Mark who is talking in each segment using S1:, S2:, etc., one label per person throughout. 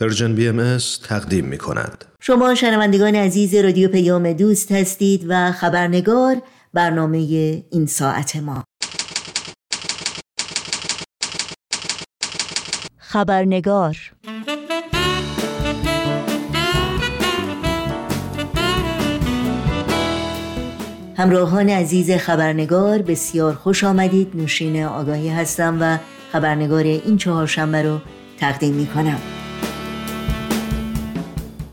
S1: پرژن بی ام تقدیم می کند.
S2: شما شنوندگان عزیز رادیو پیام دوست هستید و خبرنگار برنامه این ساعت ما. خبرنگار. همراهان عزیز خبرنگار بسیار خوش آمدید. نوشین آگاهی هستم و خبرنگار این چهارشنبه رو تقدیم می کنم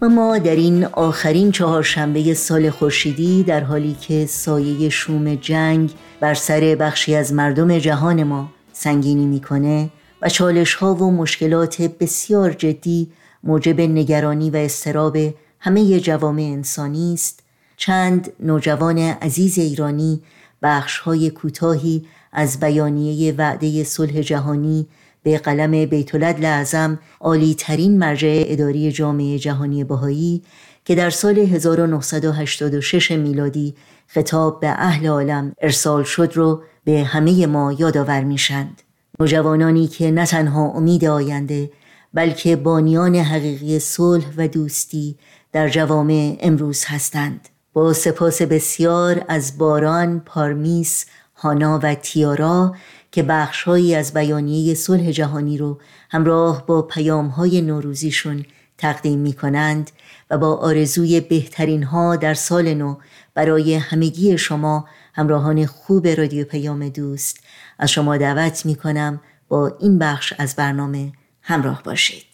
S2: ما در این آخرین چهارشنبه سال خورشیدی در حالی که سایه شوم جنگ بر سر بخشی از مردم جهان ما سنگینی می‌کنه و چالش ها و مشکلات بسیار جدی موجب نگرانی و استراب همه جوامع انسانی است چند نوجوان عزیز ایرانی بخش های کوتاهی از بیانیه وعده صلح جهانی به قلم بیتولد اعظم عالی ترین مرجع اداری جامعه جهانی بهایی که در سال 1986 میلادی خطاب به اهل عالم ارسال شد رو به همه ما یادآور میشند نوجوانانی که نه تنها امید آینده بلکه بانیان حقیقی صلح و دوستی در جوامع امروز هستند. با سپاس بسیار از باران، پارمیس، هانا و تیارا که بخشهایی از بیانیه صلح جهانی رو همراه با پیامهای نوروزیشون تقدیم می کنند و با آرزوی بهترین ها در سال نو برای همگی شما همراهان خوب رادیو پیام دوست از شما دعوت می کنم با این بخش از برنامه همراه باشید.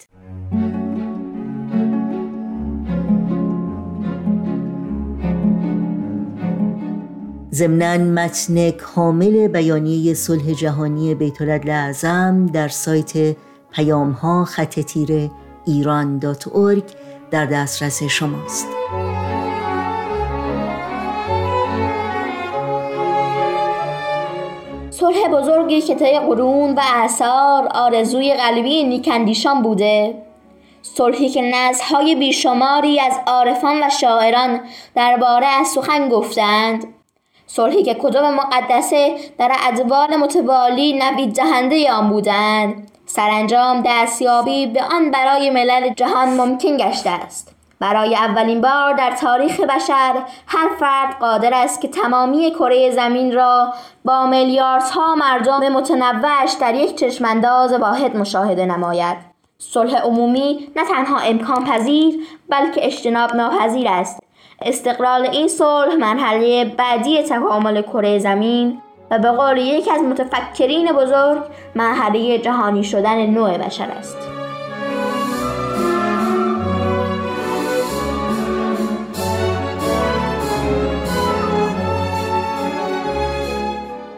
S2: ضمنا متن کامل بیانیه صلح جهانی بیت اعظم در سایت پیام ها خط تیره ایران دات در دسترس شماست.
S3: صلح بزرگی که طی قرون و اثار آرزوی قلبی نیکندیشان بوده. صلحی که نزهای بیشماری از عارفان و شاعران درباره از سخن گفتند صلحی که کتب مقدسه در ادوار متوالی نوید دهنده آن بودند. سرانجام دستیابی به آن برای ملل جهان ممکن گشته است. برای اولین بار در تاریخ بشر هر فرد قادر است که تمامی کره زمین را با میلیاردها مردم متنوعش در یک چشمانداز واحد مشاهده نماید. صلح عمومی نه تنها امکان پذیر بلکه اجتناب ناپذیر است. استقلال این صلح مرحله بعدی تکامل کره زمین و به قول یکی از متفکرین بزرگ مرحله جهانی شدن نوع بشر است.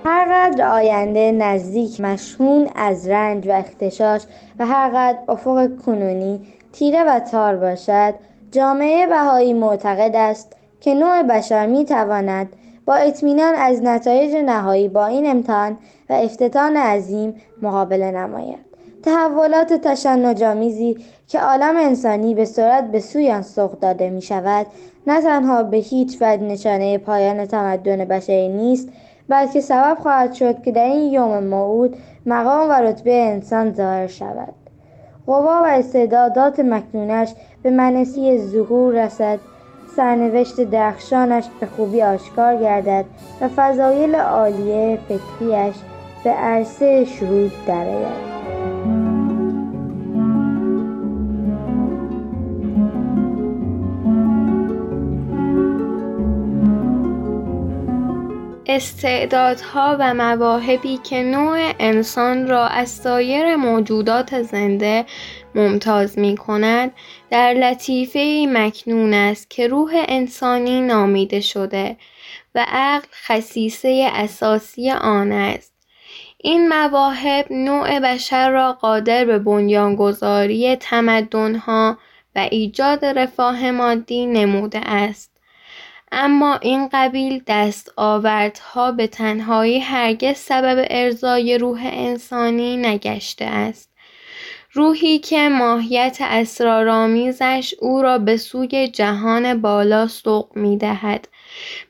S4: هرقدر آینده نزدیک مشهون از رنج و اختشاش و هرقدر افق کنونی تیره و تار باشد جامعه بهایی معتقد است که نوع بشر می تواند با اطمینان از نتایج نهایی با این امتحان و افتتان عظیم مقابله نماید. تحولات تشنجآمیزی که عالم انسانی به سرعت به سوی آن سوق داده می شود نه تنها به هیچ وجه نشانه پایان تمدن بشری نیست بلکه سبب خواهد شد که در این یوم موعود مقام و رتبه انسان ظاهر شود. قوا و استعدادات مکنونش به منسی ظهور رسد. سرنوشت درخشانش به خوبی آشکار گردد و فضایل عالیه فکریش به عرصه شهود درآید.
S5: استعدادها و مواهبی که نوع انسان را از سایر موجودات زنده ممتاز می کند در لطیفه مکنون است که روح انسانی نامیده شده و عقل خصیصه اساسی آن است. این مواهب نوع بشر را قادر به بنیانگذاری تمدنها و ایجاد رفاه مادی نموده است. اما این قبیل دستاوردها به تنهایی هرگز سبب ارزای روح انسانی نگشته است. روحی که ماهیت اسرارآمیزش او را به سوی جهان بالا سوق می دهد.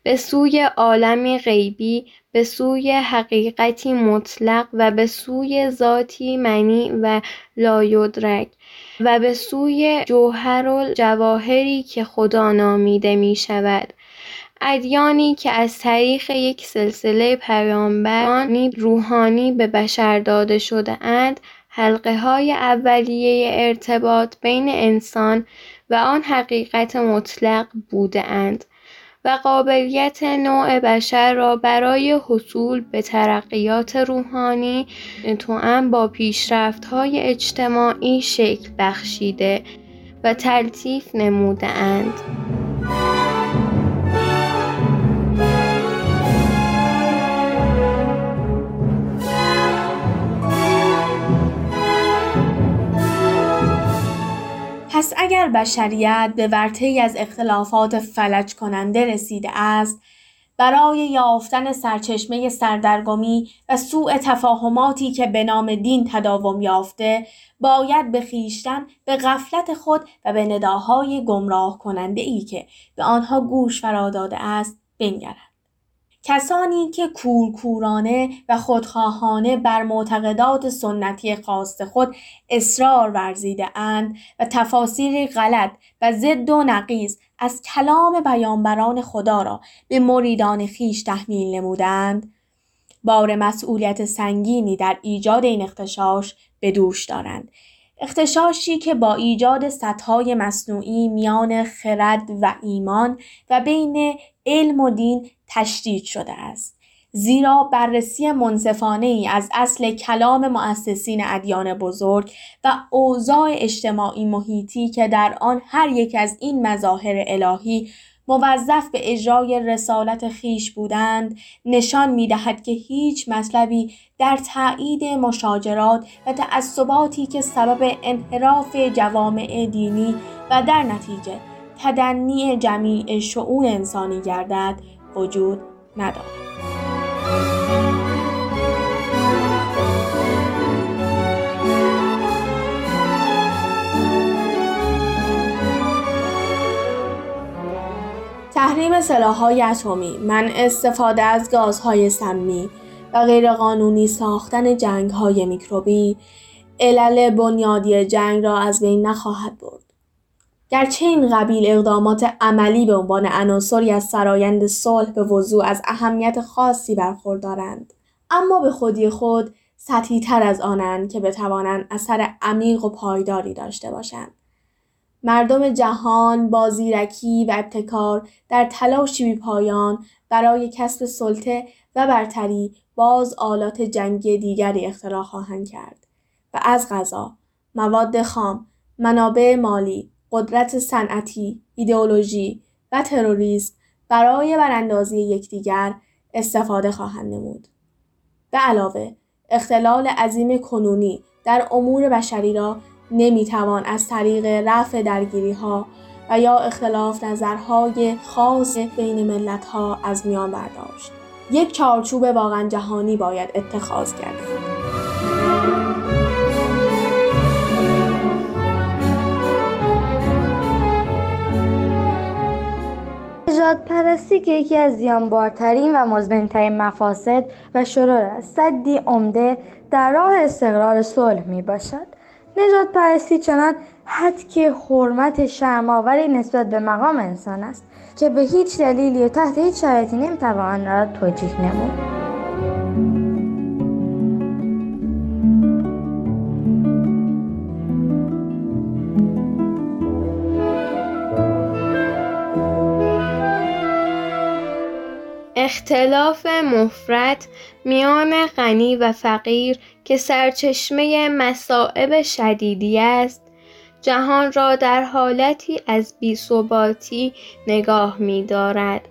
S5: به سوی عالمی غیبی به سوی حقیقتی مطلق و به سوی ذاتی منی و لایدرک و به سوی جوهر و جواهری که خدا نامیده می شود ادیانی که از طریق یک سلسله پیامبرانی روحانی به بشر داده شده اند حلقه های اولیه ارتباط بین انسان و آن حقیقت مطلق بوده اند و قابلیت نوع بشر را برای حصول به ترقیات روحانی توأم با های اجتماعی شکل بخشیده و تلطیف نموده اند.
S6: پس اگر بشریت به ورطه از اختلافات فلج کننده رسیده است برای یافتن سرچشمه سردرگمی و سوء تفاهماتی که به نام دین تداوم یافته باید به خیشتن به غفلت خود و به نداهای گمراه کننده ای که به آنها گوش فرا داده است بنگرد. کسانی که کورکورانه و خودخواهانه بر معتقدات سنتی خاص خود اصرار ورزیده اند و تفاسیر غلط و ضد و نقیز از کلام بیانبران خدا را به مریدان خیش تحمیل نمودند بار مسئولیت سنگینی در ایجاد این اختشاش به دوش دارند. اختشاشی که با ایجاد سطحهای مصنوعی میان خرد و ایمان و بین علم و دین تشدید شده است. زیرا بررسی منصفانه ای از اصل کلام مؤسسین ادیان بزرگ و اوضاع اجتماعی محیطی که در آن هر یک از این مظاهر الهی موظف به اجرای رسالت خیش بودند نشان می دهد که هیچ مطلبی در تایید مشاجرات و تعصباتی که سبب انحراف جوامع دینی و در نتیجه تدنی جمیع شعون انسانی گردد وجود ندارد. تحریم سلاحهای اتمی، من استفاده از گازهای سمی و غیرقانونی ساختن جنگهای میکروبی علل بنیادی جنگ را از بین نخواهد برد. گرچه این قبیل اقدامات عملی به عنوان عناصری از سرایند صلح به وضوع از اهمیت خاصی برخوردارند. اما به خودی خود سطحی تر از آنند که بتوانند اثر عمیق و پایداری داشته باشند. مردم جهان با زیرکی و ابتکار در تلاشی بی پایان برای کسب سلطه و برتری باز آلات جنگی دیگری اختراع خواهند کرد. و از غذا مواد خام منابع مالی قدرت صنعتی، ایدئولوژی و تروریسم برای براندازی یکدیگر استفاده خواهند نمود. به علاوه اختلال عظیم کنونی در امور بشری را نمی‌توان از طریق رفع درگیری ها و یا اختلاف نظرهای خاص بین ملت ها از میان برداشت. یک چارچوب واقعا جهانی باید اتخاذ کرد.
S4: نجات پرستی که یکی از زیانبارترین و مزمنترین مفاسد و شرور است صدی عمده در راه استقرار صلح می باشد نجات پرستی چنان حد که حرمت شرماوری نسبت به مقام انسان است که به هیچ دلیلی و تحت هیچ شرایطی نمی‌توان را توجیه نمود.
S5: اختلاف مفرط میان غنی و فقیر که سرچشمه مصائب شدیدی است جهان را در حالتی از بیثباتی نگاه می دارد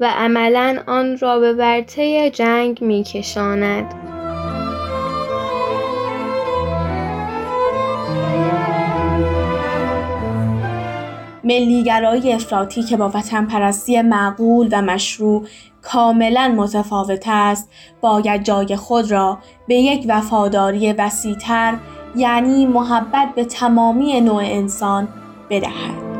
S5: و عملا آن را به ورطه جنگ می کشاند.
S6: ملیگرایی افراطی که با وطن پرستی معقول و مشروع کاملا متفاوت است باید جای خود را به یک وفاداری وسیعتر یعنی محبت به تمامی نوع انسان بدهد.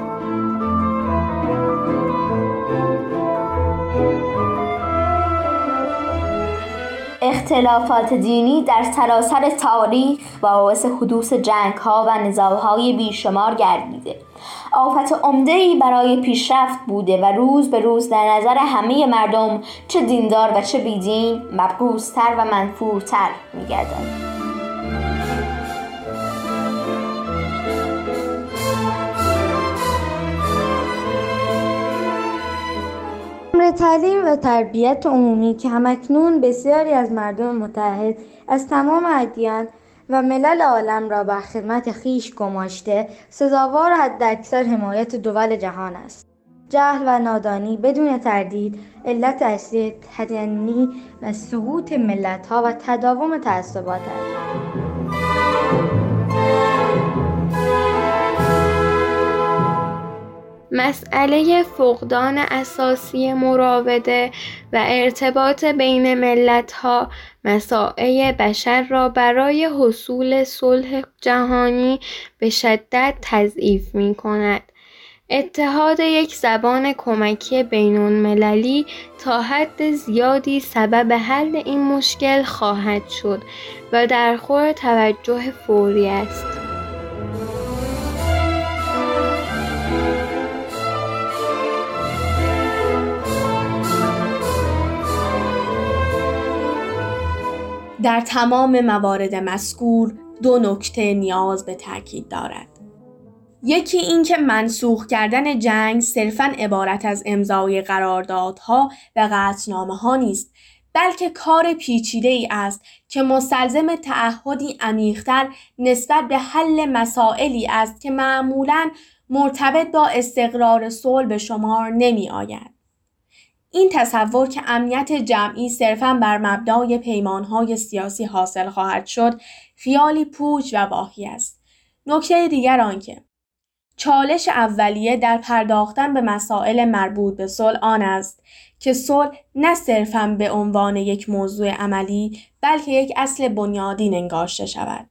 S3: اختلافات دینی در سراسر تاریخ باعث حدوث جنگ ها و نزاعهای بیشمار گردیده. آفت عمده برای پیشرفت بوده و روز به روز در نظر همه مردم چه دیندار و چه بیدین مبغوزتر و منفورتر میگردد.
S4: امر تعلیم و تربیت عمومی که همکنون بسیاری از مردم متحد از تمام ادیان و ملل عالم را بر خدمت خیش گماشته سزاوار حداکثر حمایت دول جهان است. جهل و نادانی بدون تردید علت اصلی تدنی و سقوط ملت ها و تداوم تعصبات است.
S5: مسئله فقدان اساسی مراوده و ارتباط بین ملت‌ها مساعی بشر را برای حصول صلح جهانی به شدت تضعیف می‌کند. اتحاد یک زبان کمکی بین‌المللی تا حد زیادی سبب حل این مشکل خواهد شد و در خور توجه فوری است.
S6: در تمام موارد مذکور دو نکته نیاز به تاکید دارد. یکی اینکه منسوخ کردن جنگ صرفا عبارت از امضای قراردادها و قطعنامه ها نیست بلکه کار پیچیده ای است که مستلزم تعهدی عمیقتر نسبت به حل مسائلی است که معمولا مرتبط با استقرار صلح به شمار نمی آید. این تصور که امنیت جمعی صرفا بر مبنای پیمانهای سیاسی حاصل خواهد شد خیالی پوچ و باهی است. نکته دیگر آنکه چالش اولیه در پرداختن به مسائل مربوط به صلح آن است که صلح نه صرفا به عنوان یک موضوع عملی بلکه یک اصل بنیادین انگاشته شود.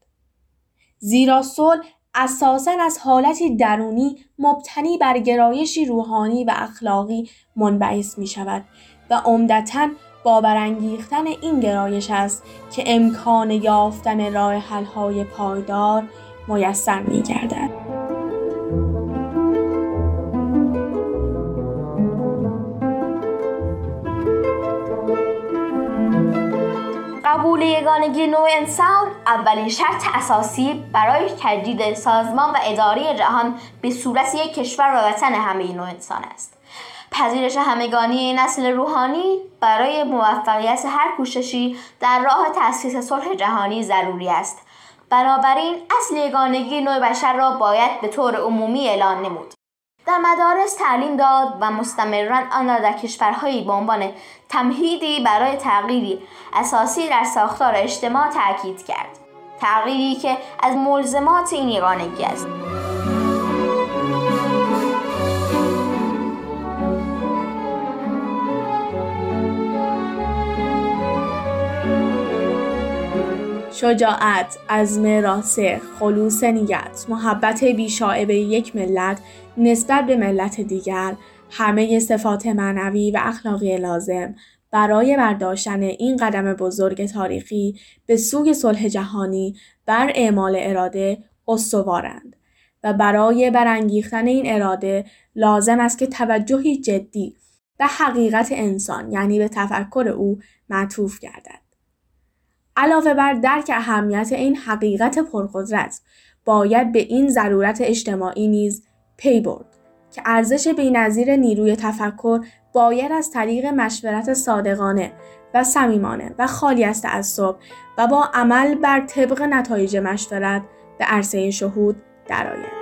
S6: زیرا صلح اساسا از حالتی درونی مبتنی بر گرایشی روحانی و اخلاقی منبعث می شود و عمدتا با برانگیختن این گرایش است که امکان یافتن راه حل‌های پایدار میسر می گردد.
S3: قبول یگانگی نوع انسان اولین شرط اساسی برای تجدید سازمان و اداره جهان به صورت یک کشور و وطن همه نوع انسان است. پذیرش همگانی نسل روحانی برای موفقیت هر کوششی در راه تأسیس صلح جهانی ضروری است. بنابراین اصل یگانگی نوع بشر را باید به طور عمومی اعلان نمود. در مدارس تعلیم داد و مستمرا آن را در کشورهایی به عنوان تمهیدی برای تغییری اساسی در ساختار اجتماع تاکید کرد. تغییری که از ملزمات این یگانگی است.
S6: شجاعت، عزم راسخ، خلوص نیت، محبت بیشاعبه یک ملت نسبت به ملت دیگر همه صفات معنوی و اخلاقی لازم. برای برداشتن این قدم بزرگ تاریخی به سوی صلح جهانی بر اعمال اراده استوارند و برای برانگیختن این اراده لازم است که توجهی جدی به حقیقت انسان یعنی به تفکر او معطوف گردد. علاوه بر درک اهمیت این حقیقت پرقدرت باید به این ضرورت اجتماعی نیز پی برد که ارزش بینظیر نیروی تفکر باید از طریق مشورت صادقانه و صمیمانه و خالی از تعصب و با عمل بر طبق نتایج مشورت به عرصه شهود درآید.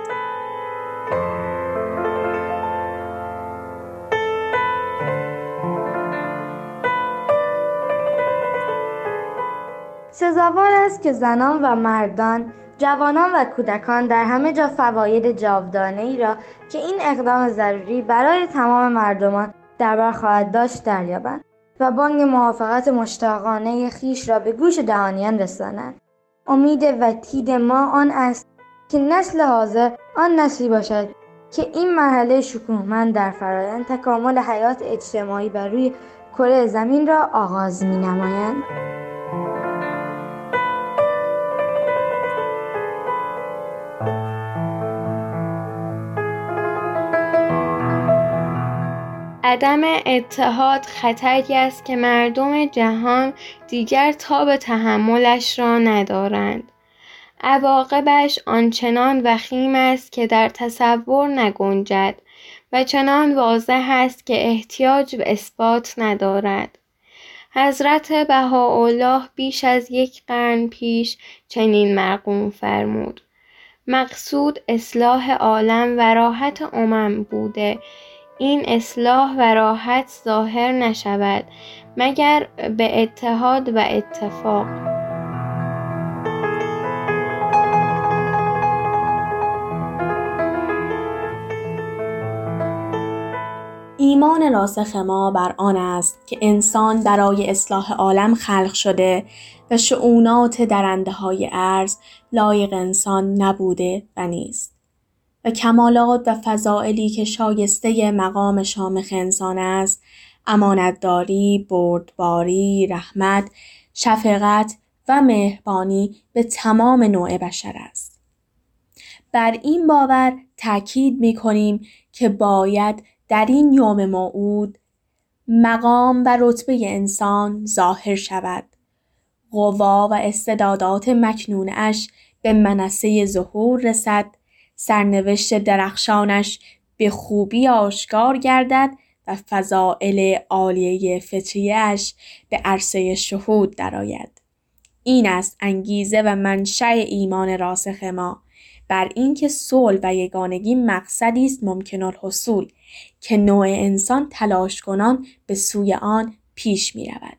S4: سزاوار است که زنان و مردان جوانان و کودکان در همه جا فواید جاودانه ای را که این اقدام ضروری برای تمام مردمان در بر خواهد داشت دریابند و بانگ موافقت مشتاقانه خیش را به گوش دهانیان رسانند امید و تید ما آن است که نسل حاضر آن نسلی باشد که این مرحله شکوهمند در فرایند تکامل حیات اجتماعی بر روی کره زمین را آغاز می نمایند.
S5: عدم اتحاد خطری است که مردم جهان دیگر تا به تحملش را ندارند. عواقبش آنچنان وخیم است که در تصور نگنجد و چنان واضح است که احتیاج به اثبات ندارد. حضرت بهاءالله بیش از یک قرن پیش چنین مرقوم فرمود مقصود اصلاح عالم و راحت امم بوده این اصلاح و راحت ظاهر نشود مگر به اتحاد و اتفاق.
S6: ایمان راسخ ما بر آن است که انسان برای اصلاح عالم خلق شده و شعونات درنده های عرض لایق انسان نبوده و نیست. و کمالات و فضائلی که شایسته مقام شامخ انسان است امانتداری، بردباری، رحمت، شفقت و مهربانی به تمام نوع بشر است. بر این باور تاکید می کنیم که باید در این یوم موعود مقام و رتبه انسان ظاهر شود قوا و استعدادات مکنونش به منصه ظهور رسد سرنوشت درخشانش به خوبی آشکار گردد و فضائل عالیه فطریش به عرصه شهود درآید این است انگیزه و منشأ ایمان راسخ ما بر اینکه صلح و یگانگی مقصدی است ممکن الحصول که نوع انسان تلاش کنان به سوی آن پیش می رود.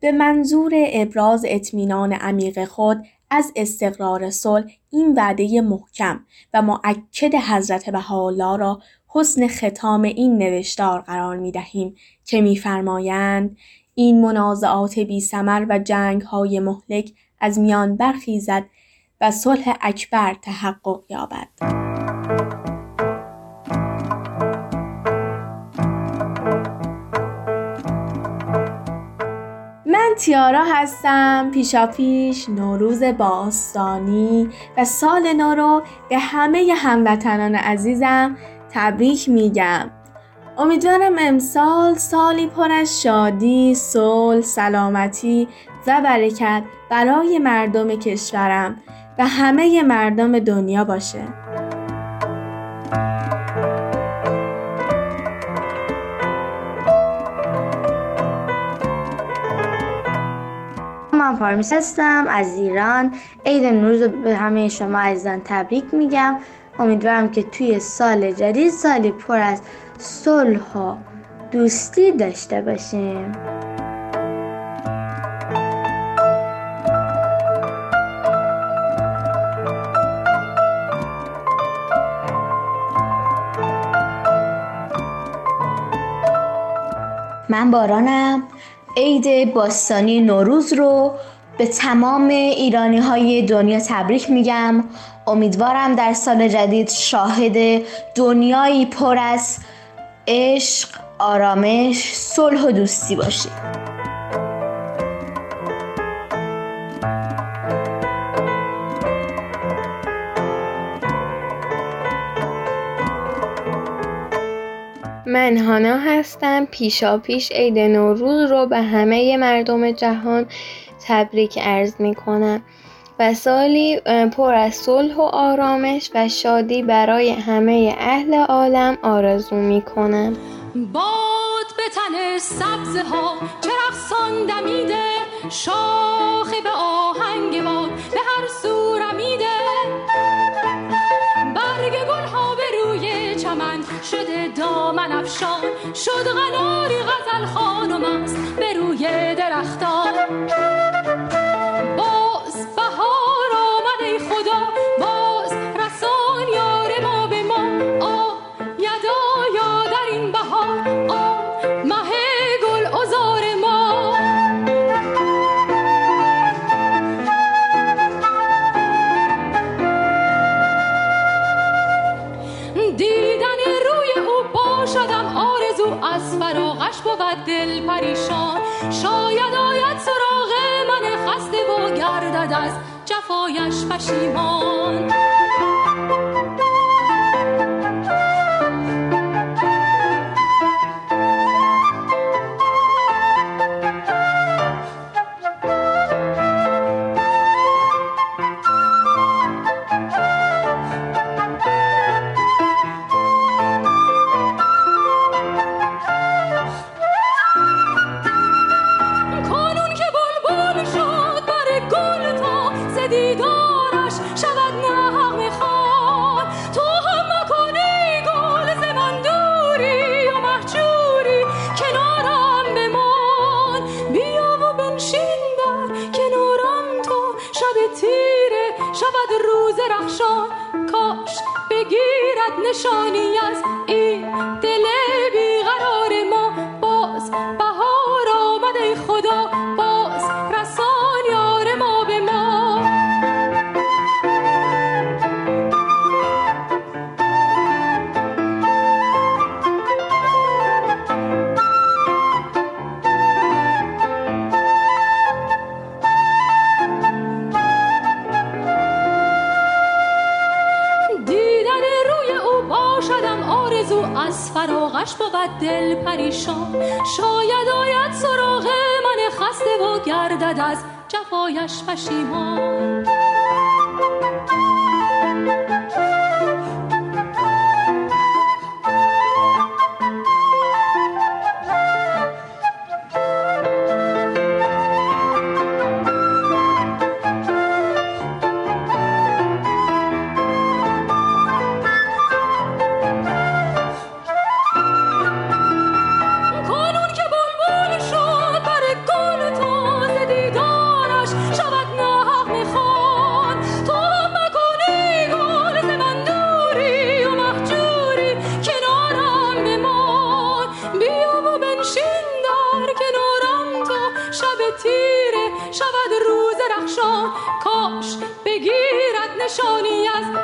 S6: به منظور ابراز اطمینان عمیق خود از استقرار صلح این وعده محکم و معکد حضرت بهاءالله را حسن ختام این نوشتار قرار می دهیم که میفرمایند این منازعات بی سمر و جنگ های مهلک از میان برخیزد و صلح اکبر تحقق یابد. من تیارا هستم پیشا پیش نوروز باستانی و سال نو رو به همه هموطنان عزیزم تبریک میگم امیدوارم امسال سالی پر از شادی، صلح، سلامتی و برکت برای مردم کشورم و همه مردم دنیا باشه.
S4: من پارمیس هستم از ایران. عید نوروز به همه شما عزیزان تبریک میگم. امیدوارم که توی سال جدید سالی پر از صلح و دوستی داشته باشیم.
S3: من بارانم. عید باستانی نوروز رو به تمام ایرانی های دنیا تبریک میگم. امیدوارم در سال جدید شاهد دنیایی پر از عشق، آرامش، صلح و دوستی باشید.
S5: من هانا هستم. پیشا پیش عید نوروز رو به همه مردم جهان تبریک عرض می کنم و سالی پر از صلح و آرامش و شادی برای همه اهل عالم آرزو می کنم
S7: باد به تن سبزه ها چرخ دمیده شاخه به آهنگ باد به هر سو رمیده. دامن افشان شد غناری غزل خانم است به روی درختان. دل پریشان. شاید آید سراغ من خسته و گردد از جفایش پشیمان. نقشان کاش بگیرد نشانی از این از فراغش بود دل پریشان. شاید آید سراغ من خسته و گردد از جفایش پشیمان. نشانی از